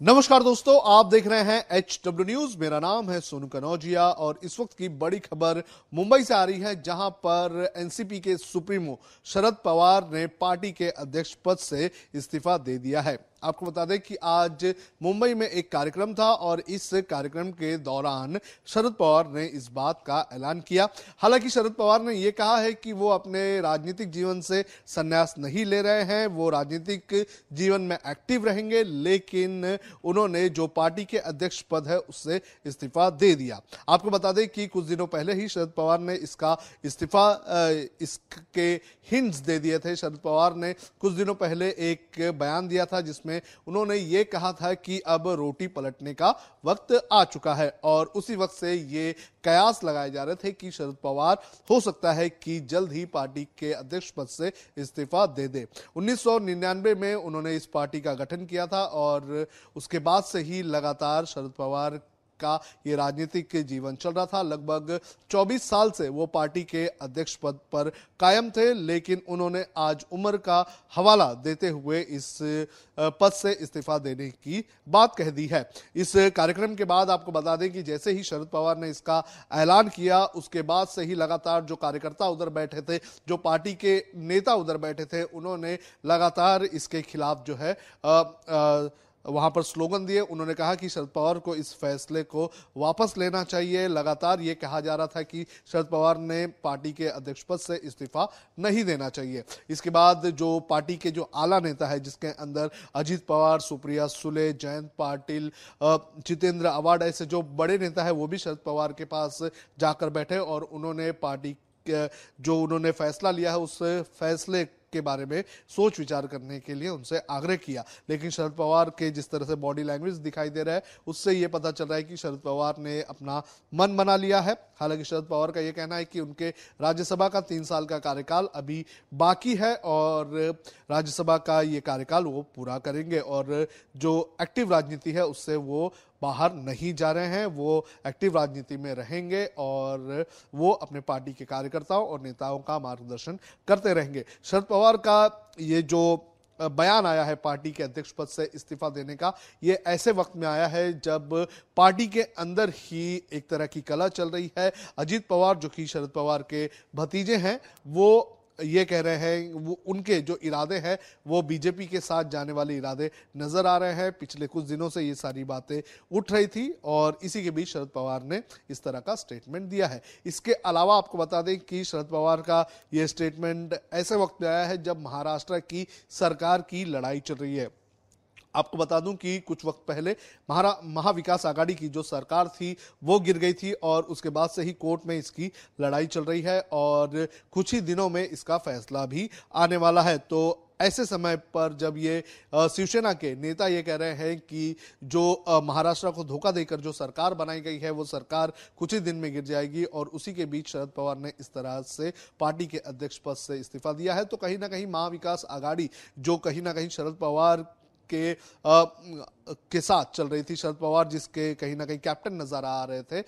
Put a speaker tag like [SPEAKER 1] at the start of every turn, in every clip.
[SPEAKER 1] नमस्कार दोस्तों, आप देख रहे हैं एच डब्ल्यू न्यूज़ मेरा नाम है सोनू कनौजिया और इस वक्त की बड़ी खबर मुंबई से आ रही है, जहाँ पर एनसीपी के सुप्रीमो शरद पवार ने पार्टी के अध्यक्ष पद से इस्तीफा दे दिया है। आपको बता दें कि आज मुंबई में एक कार्यक्रम था और इस कार्यक्रम के दौरान शरद पवार ने इस बात का ऐलान किया। हालाँकि शरद पवार ने यह कहा है कि वो अपने राजनीतिक जीवन से संन्यास नहीं ले रहे हैं, वो राजनीतिक जीवन में एक्टिव रहेंगे, लेकिन उन्होंने जो पार्टी के अध्यक्ष पद है उससे इस्तीफा दे दिया। आपको बता दें कि कुछ दिनों पहले ही शरद पवार ने इसका इस्तीफा इसके हिंट्स दे दिए थे। शरद पवार ने कुछ दिनों पहले एक बयान दिया था जिसमें में उन्होंने ये कहा था कि अब रोटी पलटने का वक्त आ चुका है और उसी वक्त से ये कयास लगाए जा रहे थे कि शरद पवार हो सकता है कि जल्द ही पार्टी के अध्यक्ष पद से इस्तीफा दे दे। 1999 में उन्होंने इस पार्टी का गठन किया था और उसके बाद से ही लगातार शरद पवार का ये राजनीतिक जीवन चल रहा था। लगभग 24 साल से वो पार्टी के अध्यक्ष पद पर कायम थे लेकिन उन्होंने आज उम्र का हवाला देते हुए इस पद से इस्तीफा देने की बात कह दी है। इस कार्यक्रम के बाद आपको बता दें कि जैसे ही शरद पवार ने इसका ऐलान किया उसके बाद से ही लगातार जो कार्यकर्ता उधर बैठे थे जो पार्टी के नेता उधर बैठे थे उन्होंने लगातार इसके खिलाफ जो है आ, आ, वहाँ पर स्लोगन दिए। उन्होंने कहा कि शरद पवार को इस फैसले को वापस लेना चाहिए। लगातार ये कहा जा रहा था कि शरद पवार ने पार्टी के अध्यक्ष पद से इस्तीफा नहीं देना चाहिए। इसके बाद जो पार्टी के जो आला नेता है, जिसके अंदर अजीत पवार, सुप्रिया सुले, जयंत पाटिल जितेंद्र अवार्ड ऐसे जो बड़े नेता है, वो भी शरद पवार के पास जाकर बैठे और उन्होंने पार्टी जो उन्होंने फैसला लिया है, उस फैसले के बारे में सोच विचार करने के लिए उनसे आग्रह किया। लेकिन शरद पवार के जिस तरह से बॉडी लैंग्वेज दिखाई दे रहा है, उससे ये पता चल रहा है कि शरद पवार ने अपना मन बना लिया है। हालाँकि शरद पवार का ये कहना है कि उनके राज्यसभा का तीन साल का कार्यकाल अभी बाकी है और राज्यसभा का ये कार्यकाल वो पूरा करेंगे और जो एक्टिव राजनीति है, उससे वो बाहर नहीं जा रहे हैं, वो एक्टिव राजनीति में रहेंगे और वो अपने पार्टी के कार्यकर्ताओं और नेताओं का मार्गदर्शन करते रहेंगे। शरद पवार का ये जो बयान आया है पार्टी के अध्यक्ष पद से इस्तीफा देने का, ये ऐसे वक्त में आया है जब पार्टी के अंदर ही एक तरह की कला चल रही है। अजीत पवार, जो कि शरद पवार के भतीजे हैं, वो ये कह रहे हैं, वो उनके जो इरादे हैं, वो बीजेपी के साथ जाने वाले इरादे नज़र आ रहे हैं। पिछले कुछ दिनों से ये सारी बातें उठ रही थी और इसी के बीच शरद पवार ने इस तरह का स्टेटमेंट दिया है। इसके अलावा आपको बता दें कि शरद पवार का ये स्टेटमेंट ऐसे वक्त में आया है जब महाराष्ट्र की सरकार की लड़ाई चल रही है। आपको बता दूँ कि कुछ वक्त पहले महारा, महाविकास आघाड़ी की जो सरकार थी, वो गिर गई थी और उसके बाद से ही कोर्ट में इसकी लड़ाई चल रही है और कुछ ही दिनों में इसका फैसला भी आने वाला है। तो ऐसे समय पर जब ये शिवसेना के नेता ये कह रहे हैं कि जो महाराष्ट्र को धोखा देकर जो सरकार बनाई गई है, वो सरकार कुछ ही दिन में गिर जाएगी और उसी के बीच शरद पवार ने इस तरह से पार्टी के अध्यक्ष पद से इस्तीफा दिया है। तो कहीं ना कहीं महाविकास आघाड़ी, जो कहीं ना कहीं शरद पवार के के साथ चल रही थी शरद पवार, जिसके कहीं ना कहीं कैप्टन नज़र आ रहे थे।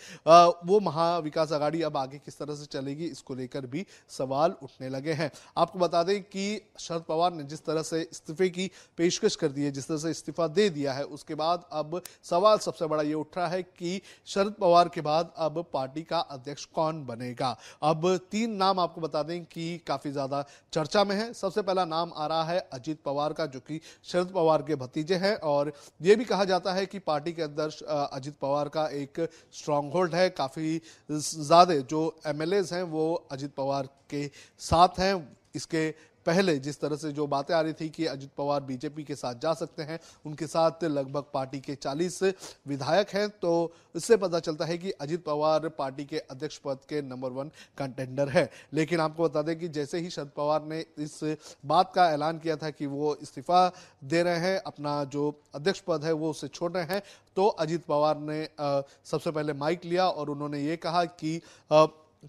[SPEAKER 1] वो महाविकास आघाड़ी अब आगे किस तरह से चलेगी, इसको लेकर भी सवाल उठने लगे हैं। आपको बता दें कि शरद पवार ने जिस तरह से इस्तीफे की पेशकश कर दी है, जिस तरह से इस्तीफा दे दिया है, उसके बाद अब सवाल सबसे बड़ा ये उठ रहा है कि शरद पवार के बाद अब पार्टी का अध्यक्ष कौन बनेगा? अब तीन नाम आपको बता दें कि काफ़ी ज़्यादा चर्चा में है। सबसे पहला नाम आ रहा है अजीत पवार का, जो कि शरद पवार के भतीजे हैं, और ये ये भी कहा जाता है कि पार्टी के अंदर अजित पवार का एक स्ट्रांग होल्ड है। काफ़ी ज़्यादा जो एम हैं, वो अजित पवार के साथ हैं। इसके पहले जिस तरह से जो बातें आ रही थी कि अजित पवार बीजेपी के साथ जा सकते हैं, उनके साथ लगभग पार्टी के 40 विधायक हैं तो इससे पता चलता है कि अजित पवार पार्टी के अध्यक्ष पद के नंबर वन कंटेंडर है। लेकिन आपको बता दें कि जैसे ही शरद पवार ने इस बात का ऐलान किया था कि वो इस्तीफा दे रहे हैं, अपना जो अध्यक्ष पद है वो उसे छोड़ रहे हैं तो अजित पवार ने सबसे पहले माइक लिया और उन्होंने ये कहा कि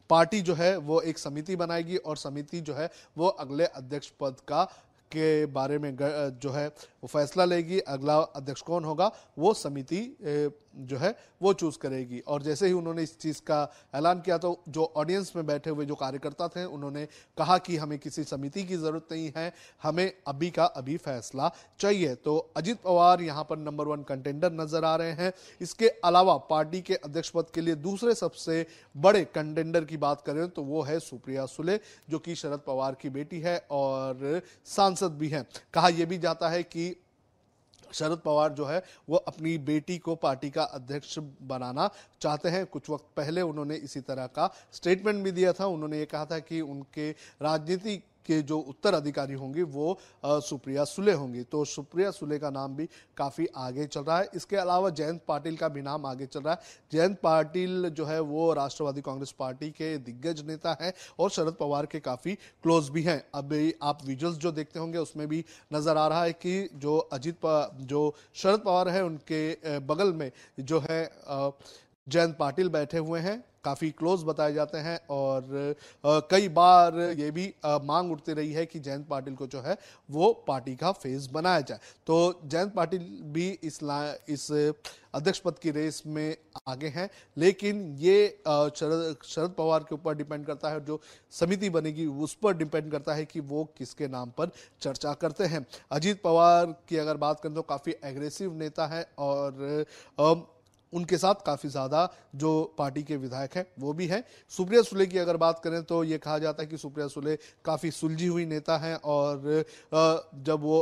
[SPEAKER 1] पार्टी जो है वो एक समिति बनाएगी और समिति जो है वो अगले अध्यक्ष पद का के बारे में जो है वो फैसला लेगी, अगला अध्यक्ष कौन होगा, वो समिति जो है, वो चूज़ करेगी। और जैसे ही उन्होंने इस चीज़ का ऐलान किया तो जो ऑडियंस में बैठे हुए जो कार्यकर्ता थे, उन्होंने कहा कि हमें किसी समिति की ज़रूरत नहीं है, हमें अभी का अभी फैसला चाहिए। तो अजीत पवार यहाँ पर नंबर वन कंटेंडर नज़र आ रहे हैं। इसके अलावा पार्टी के अध्यक्ष पद के लिए दूसरे सबसे बड़े कंटेंडर की बात करें तो वो है सुप्रिया सुले, जो कि शरद पवार की बेटी है और सांसद भी है। कहा यह भी जाता है कि शरद पवार जो है, वो अपनी बेटी को पार्टी का अध्यक्ष बनाना चाहते हैं। कुछ वक्त पहले उन्होंने इसी तरह का स्टेटमेंट भी दिया था। उन्होंने ये कहा था कि उनके राजनीति के जो उत्तराधिकारी होंगी वो सुप्रिया सुले होंगी। तो सुप्रिया सुले का नाम भी काफ़ी आगे चल रहा है। इसके अलावा जयंत पाटिल का भी नाम आगे चल रहा है। जयंत पाटिल जो है वो राष्ट्रवादी कांग्रेस पार्टी के दिग्गज नेता हैं और शरद पवार के काफ़ी क्लोज भी हैं। अब आप विजुअल्स जो देखते होंगे, उसमें भी नज़र आ रहा है कि जो अजित जो शरद पवार है, उनके बगल में जो है जयंत पाटिल बैठे हुए हैं, काफ़ी क्लोज बताए जाते हैं और कई बार ये भी मांग उठती रही है कि जयंत पाटिल को जो है, वो पार्टी का फेस बनाया जाए। तो जयंत पाटिल भी इस इस अध्यक्ष पद की रेस में आगे हैं, लेकिन ये शरद शरद पवार के ऊपर डिपेंड करता है जो समिति बनेगी, उस पर डिपेंड करता है कि वो किसके नाम पर चर्चा करते हैं। अजीत पवार की अगर बात करें तो काफ़ी एग्रेसिव नेता है और उनके साथ काफ़ी ज़्यादा जो पार्टी के विधायक हैं, वो भी हैं। सुप्रिया सुले की अगर बात करें तो ये कहा जाता है कि सुप्रिया सुले काफ़ी सुलझी हुई नेता हैं और जब वो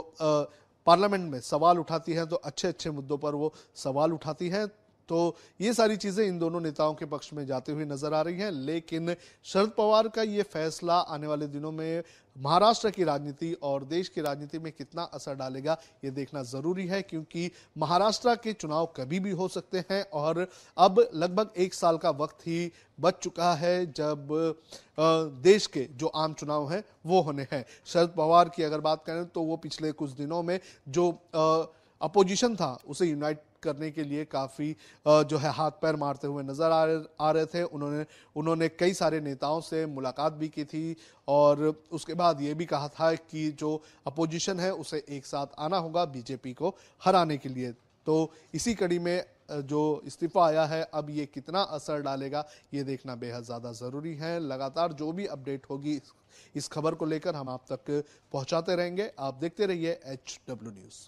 [SPEAKER 1] पार्लियामेंट में सवाल उठाती हैं तो अच्छे अच्छे मुद्दों पर वो सवाल उठाती हैं। तो ये सारी चीज़ें इन दोनों नेताओं के पक्ष में जाते हुए नज़र आ रही हैं। लेकिन शरद पवार का ये फैसला आने वाले दिनों में महाराष्ट्र की राजनीति और देश की राजनीति में कितना असर डालेगा, ये देखना ज़रूरी है, क्योंकि महाराष्ट्र के चुनाव कभी भी हो सकते हैं और अब लगभग एक साल का वक्त ही बच चुका है जब देश के जो आम चुनाव हैं वो होने हैं। शरद पवार की अगर बात करें तो वो पिछले कुछ दिनों में जो अपोजिशन था, उसे यूनाइट करने के लिए काफ़ी जो है हाथ पैर मारते हुए नज़र आ रहे आ रहे थे। उन्होंने उन्होंने कई सारे नेताओं से मुलाकात भी की थी और उसके बाद ये भी कहा था कि जो अपोजिशन है, उसे एक साथ आना होगा बीजेपी को हराने के लिए। तो इसी कड़ी में जो इस्तीफा आया है, अब ये कितना असर डालेगा, ये देखना बेहद ज़्यादा ज़रूरी है। लगातार जो भी अपडेट होगी इस खबर को लेकर हम आप तक पहुंचाते रहेंगे। आप देखते रहिए H W news